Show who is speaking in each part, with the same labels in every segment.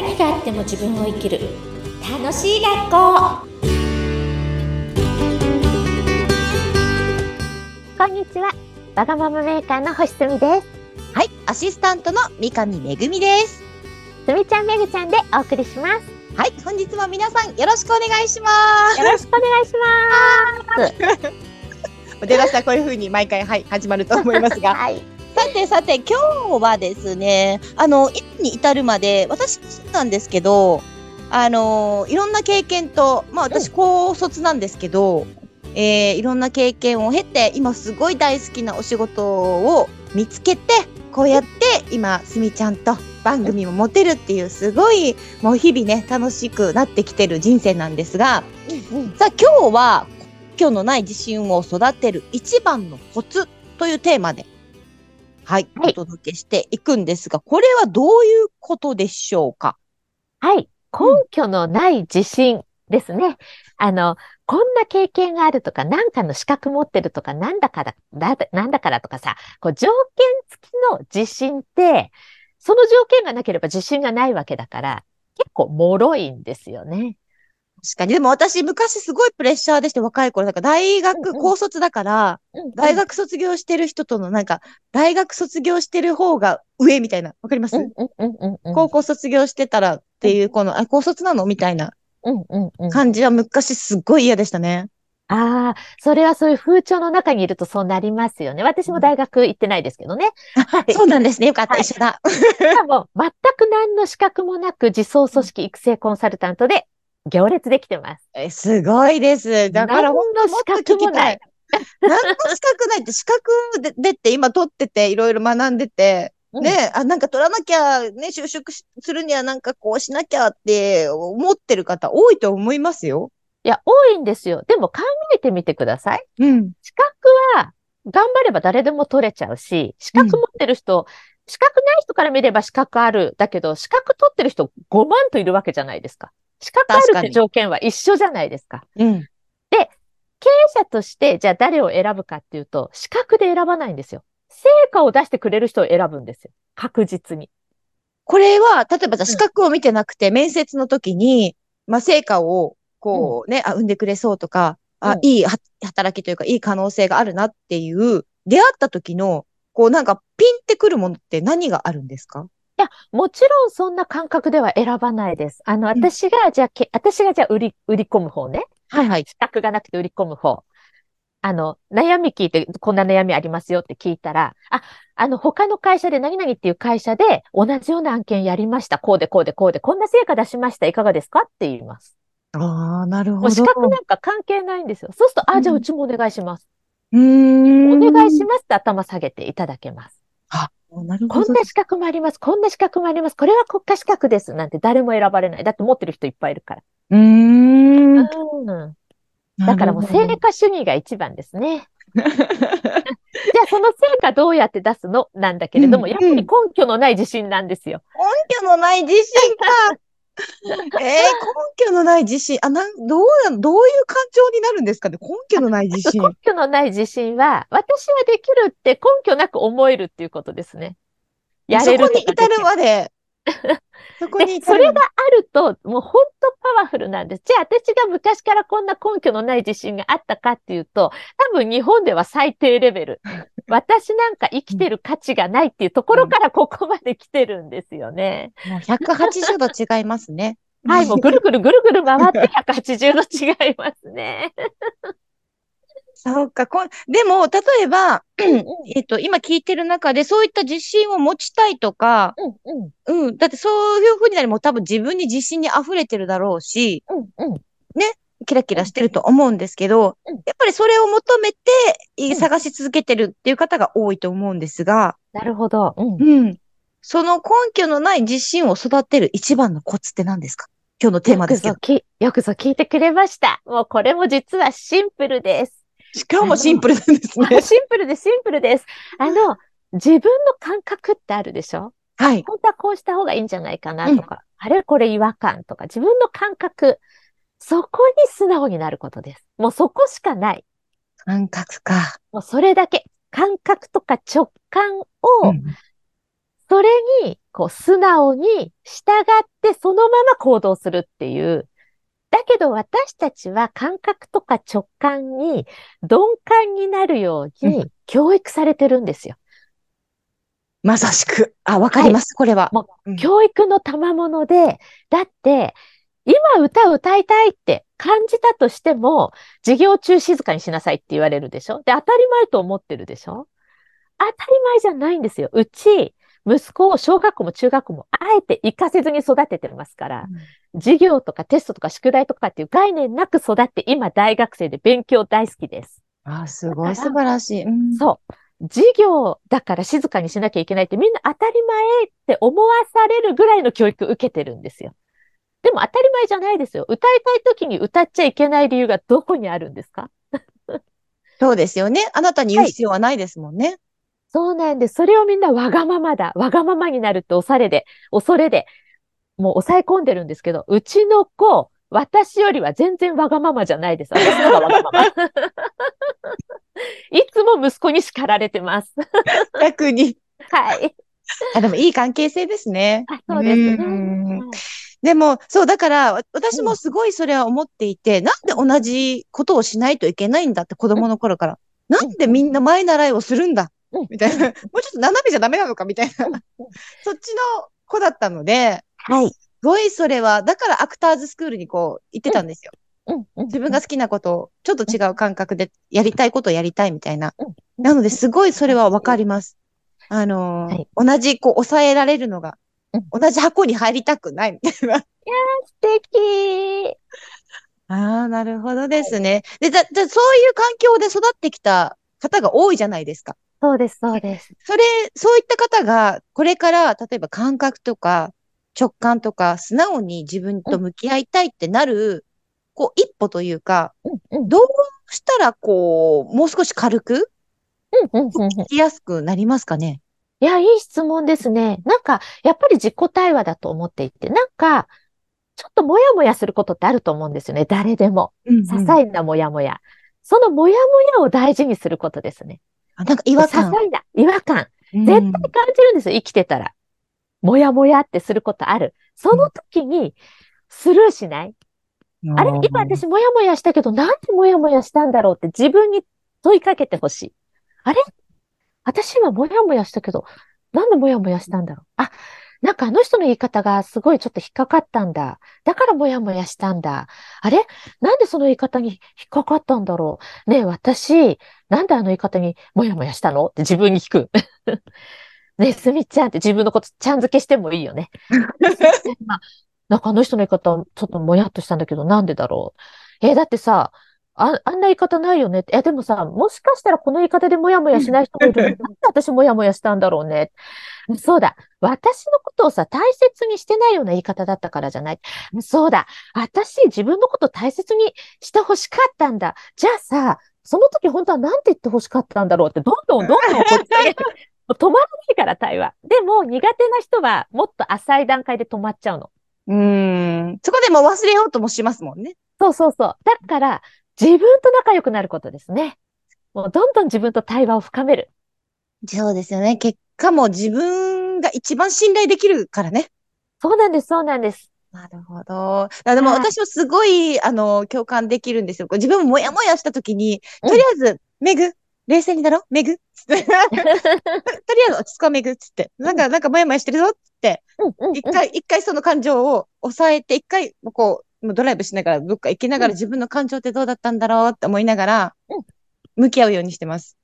Speaker 1: 何があっても自分を生きる。楽しい学校。こんにちは。わがままメーカーの星澄です。
Speaker 2: はい、アシスタントの三上めぐみです。
Speaker 1: すみちゃんめぐちゃんでお送りします。
Speaker 2: はい、本日も皆さんよろしくお願いします。
Speaker 1: よろしくお願いします。
Speaker 2: 出だしはこういう風に毎回はい始まると思いますが、
Speaker 1: はい。
Speaker 2: さてさて今日はですね、あの今に至るまで私なんですけど、あのいろんな経験と、まあ私高卒なんですけど、えーいろんな経験を経て今すごい大好きなお仕事を見つけてこうやって今すみちゃんと番組も持てるっていうすごいもう日々ね楽しくなってきてる人生なんですが、さあ今日は根拠のない自信を育てる一番のコツというテーマで、はい、
Speaker 1: はい
Speaker 2: お届けしていくんですが、これはどういうことでしょうか？
Speaker 1: はい。根拠のない自信ですね。あの、こんな経験があるとか、なんかの資格持ってるとか、なんだから、だなんだからとかさ、こう条件付きの自信って、その条件がなければ自信がないわけだから、結構脆いんですよね。
Speaker 2: 確かに。でも私昔すごいプレッシャーでして若い頃、なんか大学、高卒だから、大学卒業してる人とのなんか、大学卒業してる方が上みたいな。わかります？高校卒業してたらっていう、この、あ、高卒なの？みたいな。感じは昔すっごい嫌でしたね。
Speaker 1: ああ、それはそういう風潮の中にいるとそうなりますよね。私も大学行ってないですけどね。い
Speaker 2: そうなんですね。よかった。
Speaker 1: はい
Speaker 2: 一緒だ。
Speaker 1: しかも、全く何の資格もなく、自走組織育成コンサルタントで行列できてます。
Speaker 2: えすごいです。だから
Speaker 1: 何
Speaker 2: 本当
Speaker 1: の資格もない。
Speaker 2: 何の資格ないって、資格ででって今取ってて、いろいろ学んでて、
Speaker 1: うん
Speaker 2: ね、あ、なんか取らなきゃ、ね、就職しするにはなんかこうしなきゃって思ってる方多いと思いますよ。
Speaker 1: いや、多いんですよ。でも考えてみてください。
Speaker 2: うん。
Speaker 1: 資格は、頑張れば誰でも取れちゃうし、資格持ってる人、資格ない人から見れば資格ある。だけど、資格取ってる人5万といるわけじゃないですか。資格あるって条件は一緒じゃないですか。
Speaker 2: うん。
Speaker 1: 経営者として、じゃあ誰を選ぶかっていうと、資格で選ばないんですよ。成果を出してくれる人を選ぶんですよ。確実に。
Speaker 2: これは、例えばじゃあ資格を見てなくて、面接の時に、まあ、成果を、こうね、あ、生んでくれそうとか、あ、
Speaker 1: うん
Speaker 2: いいは働きというか、いい可能性があるなっていう、出会った時の、こうなんかピンってくるものって何があるんですか？
Speaker 1: もちろんそんな感覚では選ばないです。あの、私が、じゃあけ、私がじゃあ売り、売り込む方ね。
Speaker 2: はいはい。
Speaker 1: 資格がなくて売り込む方。あの、悩み聞いて、こんな悩みありますよって聞いたら、あ、あの、他の会社で、何々っていう会社で、同じような案件やりました。こうで、こうで、こうで、こんな成果出しました。いかがですかって言います。
Speaker 2: ああ、なる
Speaker 1: もう資格なんか関係ないんですよ。そうすると、あ、
Speaker 2: うん
Speaker 1: じゃあうちもお願いします。
Speaker 2: うーん。
Speaker 1: お願いしますって頭下げていただけます。
Speaker 2: す。
Speaker 1: こんな資格もあります。こんな資格もあります。これは国家資格です。なんて誰も選ばれない。だって持ってる人いっぱいいるから。
Speaker 2: うーん。
Speaker 1: うん。だからもう成果主義が一番ですね。じゃあその成果どうやって出すの？なんだけれども、
Speaker 2: うん
Speaker 1: やっぱり根拠のない自信なんですよ。
Speaker 2: 根拠のない自信か。えー、根拠のない自信。あ、なん、どうな、どういう感情になるんですかね？根拠のない自信。
Speaker 1: 根拠のない自信は、私はできるって根拠なく思えるっていうことですね。やれる
Speaker 2: そこに至るまで。そこに
Speaker 1: で、
Speaker 2: 至るまで。
Speaker 1: それがあると、もう本当パワフルなんです。じゃあ私が昔からこんな根拠のない自信があったかっていうと、多分日本では最低レベル。私なんか生きてる価値がないっていうところからここまで来てるんですよね。
Speaker 2: もう180度違いますね。
Speaker 1: はい、もうぐるぐるぐるぐる回って180度違いますね。
Speaker 2: そうか。こんでも、例えば、えっと、今聞いてる中で、そういった自信を持ちたいとか、
Speaker 1: うん、うん、
Speaker 2: うん。だってそういうふうになりも多分自分に自信に溢れてるだろうし、
Speaker 1: うん、うん。
Speaker 2: キラキラしてると思うんですけど
Speaker 1: うん、
Speaker 2: やっぱりそれを求めて探し続けてるっていう方が多いと思うんですが、
Speaker 1: なるほど。うん。
Speaker 2: うん。その根拠のない自信を育てる一番のコツって何ですか？今日のテーマですけど
Speaker 1: よく。ぞき、よくぞ聞いてくれました。もうこれも実はシンプルです。
Speaker 2: しかもシンプルなんですね。
Speaker 1: シンプルです、シンプルです。あの、自分の感覚ってあるでしょ？
Speaker 2: はい。
Speaker 1: 本当はこうした方がいいんじゃないかなとか、あれ？これ違和感とか、自分の感覚、そこに素直になることです。もうそこしかない。
Speaker 2: 感覚か。
Speaker 1: もうそれだけ。感覚とか直感を
Speaker 2: うん
Speaker 1: それに、こう、素直に従ってそのまま行動するっていう。だけど私たちは感覚とか直感に鈍感になるよう
Speaker 2: う
Speaker 1: に教育されてるんですよ。
Speaker 2: まさしく。あ、わかります、これは。
Speaker 1: も
Speaker 2: うん
Speaker 1: 教育の賜物で、だって、今歌を歌いたいって感じたとしても、授業中静かにしなさいって言われるでしょ？で、当たり前と思ってるでしょ？当たり前じゃないんですよ。うち、息子を小学校も中学校もあえて行かせずに育ててますから、授業とかテストとか宿題とかっていう概念なく育って、今大学生で勉強大好きです。
Speaker 2: あ、すごい素晴らしい。うん
Speaker 1: そう。授業だから静かにしなきゃいけないってみんな当たり前って思わされるぐらいの教育受けてるんですよ。でも当たり前じゃないですよ。歌いたい時に歌っちゃいけない理由がどこにあるんですか？
Speaker 2: そうですよね。あなたに言う必要はないですもんね。
Speaker 1: そうなんです。それをみんなわがままだ。わがままになるって恐れで、恐れで、もう抑え込んでるんですけど、うちの子、私よりは全然わがままじゃないです。私の方がわがまま。いつも息子に叱られてます。
Speaker 2: 逆に。
Speaker 1: はい。
Speaker 2: あ、でもいい関係性ですね。
Speaker 1: あそうですね。
Speaker 2: でも、そう、だから、わ私もすごいそれは思っていて、なんで同じことをしないといけないんだって子供の頃から。なんでみんな前習いをするんだ？
Speaker 1: うん
Speaker 2: みたいな。もうちょっと斜めじゃダメなのかみたいな。
Speaker 1: うん
Speaker 2: そっちの子だったので、
Speaker 1: はい。
Speaker 2: すごいそれは、だからアクターズスクールにこう行ってたんですよ。
Speaker 1: うんうん
Speaker 2: 自分が好きなことをちょっと違う感覚でやりたいことをやりたいみたいな。
Speaker 1: うん
Speaker 2: なので、すごいそれはわかります。あのー
Speaker 1: はい
Speaker 2: 同じこう抑えられるのが、同じ箱に入りたくないみたいな。
Speaker 1: 素敵。
Speaker 2: ああ、なるほどですね。で、じゃ、じゃ、そういう環境で育ってきた方が多いじゃないですか。
Speaker 1: そうです、そうです。
Speaker 2: それ、そういった方が、これから、例えば感覚とか、直感とか、素直に自分と向き合いたいってなる、こう、一歩というか、
Speaker 1: うんうん
Speaker 2: どうしたら、こう、もう少し軽く、
Speaker 1: うんうんうんうん
Speaker 2: 聞きやすくなりますかね？
Speaker 1: いや、いい質問ですね。なんか、やっぱり自己対話だと思っていて、なんか、ちょっともやもやすることってあると思うんですよね。誰でも。
Speaker 2: うん
Speaker 1: 些細なもやもや。そのもやもやを大事にすることですね。
Speaker 2: あなんか違和
Speaker 1: 些
Speaker 2: 感。
Speaker 1: 細な違和感。
Speaker 2: うん
Speaker 1: 絶対感じるんですよ。生きてたら。もやもやってすることある。その時に、スルーしないあれ今私もやもやしたけど、なんでもやもやしたんだろうって自分に問いかけてほしい。あれ私今もやもやしたけど、なんでもやもやしたんだろう？あ、なんかあの人の言い方がすごいちょっと引っかかったんだ。だからもやもやしたんだ。あれ？なんでその言い方に引っかかったんだろう？ねえ、私、なんであの言い方にもやもやしたの？って自分に聞く。ねえ、すみちゃんって自分のことちゃん付けしてもいいよね。まあなんかあの人の言い方、ちょっともやっとしたんだけど、なんでだろう？えーだってさ、あ、あんな言い方ないよねって。え、でもさ、もしかしたらこの言い方でもやもやしない人もいるのに。なんで私もやもやしたんだろうね。そうだ。私のことをさ、大切にしてないような言い方だったからじゃない。そうだ。私、自分のこと大切にしてほしかったんだ。じゃあさ、その時本当はなんて言ってほしかったんだろうって、どんどんどんどんこっちにもう止まらないから、対話。でも、苦手な人は、もっと浅い段階で止まっちゃうの。
Speaker 2: うーん。そこでもう忘れようともしますもんね。
Speaker 1: そうそうそう。だから、自分と仲良くなることですね。もうどんどん自分と対話を深める。
Speaker 2: そうですよね。結果も自分が一番信頼できるからね。
Speaker 1: そうなんです、そうなんです。
Speaker 2: なるほど。あでも
Speaker 1: はい
Speaker 2: 私もすごい、あの、共感できるんですよ。自分ももやもやしたときに、
Speaker 1: うん
Speaker 2: とりあえず、めぐ、冷静になろうめぐつって。とりあえず落ち着こうめぐつって。なんか、なんかもやもやしてるぞつって。
Speaker 1: うんうんうん
Speaker 2: 一回、一回その感情を抑えて、一回、こう、もうドライブしながら、どっか行きながら
Speaker 1: うん
Speaker 2: 自分の感情ってどうだったんだろうって思いながら
Speaker 1: うん、
Speaker 2: 向き合うようにしてます。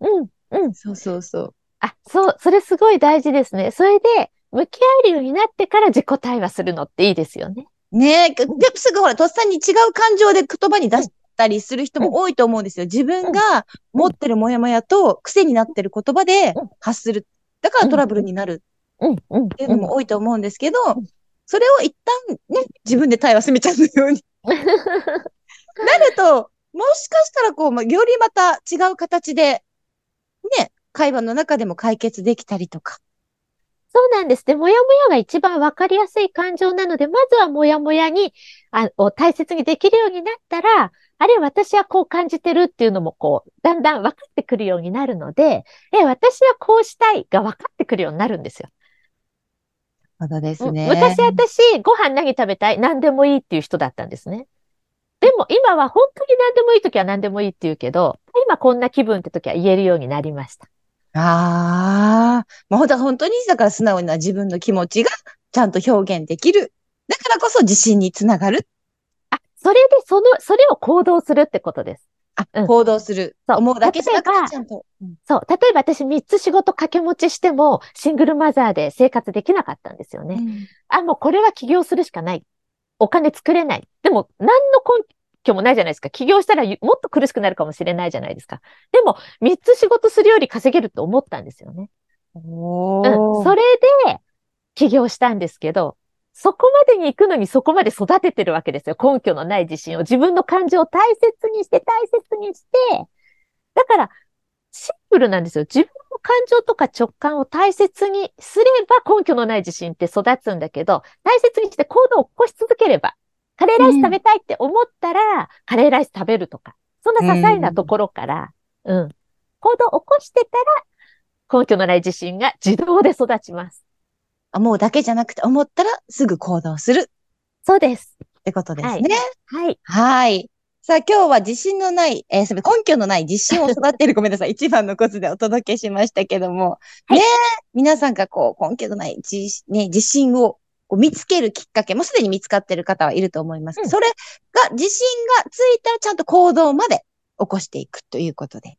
Speaker 1: うん、うん。
Speaker 2: そうそうそう。
Speaker 1: あ、そう、それすごい大事ですね。それで、向き合えるようになってから自己対話するのっていいですよね。
Speaker 2: ねえ、でもすぐほら、とっさに違う感情で言葉に出したりする人も多いと思うんですよ。自分が持ってるモヤモヤと癖になってる言葉で
Speaker 1: うん
Speaker 2: 発する。だからトラブルになる
Speaker 1: うん、うん。
Speaker 2: っていうのも多いと思うんですけど
Speaker 1: ん、
Speaker 2: それを一旦ね、自分で対話すみちゃんのようになると、もしかしたらこう、まよりまた違う形で、ね、会話の中でも解決できたりとか。
Speaker 1: そうなんです。で、もやもやが一番わかりやすい感情なので、まずはもやもやに、あ、を大切にできるようになったら、あれ、私はこう感じてるっていうのも、こう、だんだん分かってくるようになるので、え、私はこうしたいが分かってくるようになるんですよ。
Speaker 2: ほどです
Speaker 1: うん
Speaker 2: ね。
Speaker 1: 昔私、ご飯何食べたい？何でもいいっていう人だったんですね。でも今は本当に何でもいい時は何でもいいって言うけど、今こんな気分って時は言えるようになりました。
Speaker 2: ああ、もう本当に、だから素直な自分の気持ちがちゃんと表現できる。だからこそ自信につながる。
Speaker 1: あ、それでその、それを行動するってことです。
Speaker 2: あ、
Speaker 1: うん
Speaker 2: 行動する。
Speaker 1: そう
Speaker 2: 思うだけじゃなくて、ちゃんと。うん
Speaker 1: そう。例えば私3つ仕事掛け持ちしても、シングルマザーで生活できなかったんですよね。あ、もうこれは起業するしかない。お金作れない。でも、何の根拠もないじゃないですか。起業したらもっと苦しくなるかもしれないじゃないですか。でも、3つ仕事するより稼げると思ったんですよね。うん。それで、起業したんですけど、そこまでに行くのにそこまで育ててるわけですよ。根拠のない自信を。自分の感情を大切にして、大切にして。だから、シンプルなんですよ。自分の感情とか直感を大切にすれば根拠のない自信って育つんだけど、大切にして行動を起こし続ければ、カレーライス食べたいって思ったら、カレーライス食べるとか、そんな些細なところから、うん。行動を起こしてたら、根拠のない自信が自動で育ちます。
Speaker 2: 思うだけじゃなくて、思ったらすぐ行動する
Speaker 1: そうです。
Speaker 2: ってことですね。
Speaker 1: はい。
Speaker 2: はい。さあ、今日は自信のない、えー根拠のない自信を育てる、ごめんなさい。一番のコツでお届けしましたけども。
Speaker 1: はい
Speaker 2: ねえ皆さんがこう、根拠のない自,、ね、自信をこう見つけるきっかけ、もうすでに見つかっている方はいると思います。
Speaker 1: うん
Speaker 2: それが、自信がついたらちゃんと行動まで起こしていくということで。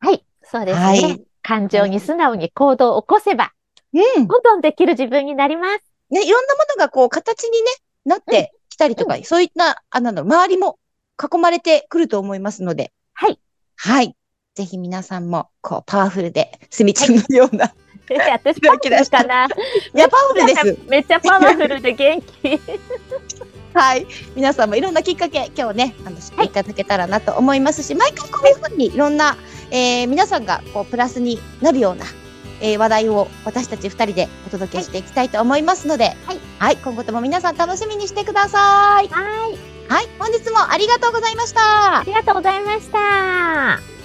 Speaker 1: はい。そうですね。
Speaker 2: はい
Speaker 1: 感情に素直に行動を起こせば、
Speaker 2: うん。
Speaker 1: どんどんできる自分になります。
Speaker 2: ね、いろんなものがこう、形にね、なってきたりとか、そういった、あの、周りも囲まれてくると思いますので、
Speaker 1: はい。
Speaker 2: はい。ぜひ皆さんも、こう、パワフルで、すみちゃんのような。
Speaker 1: 私パワフルかな？
Speaker 2: いや、パワフルです。
Speaker 1: めっちゃパワフルで元気。
Speaker 2: はい。皆さんもいろんなきっかけ、今日ね、あの、知っていただけたらなと思いますし、毎回こういうふうにいろんな、えー、皆さんが、こう、プラスになるような、えー、話題を私たち二人でお届けしていきたいと思いますので、
Speaker 1: はい。
Speaker 2: はい。今後とも皆さん楽しみにしてください。
Speaker 1: はい。
Speaker 2: はい。本日もありがとうございました
Speaker 1: あ。りがとうございました。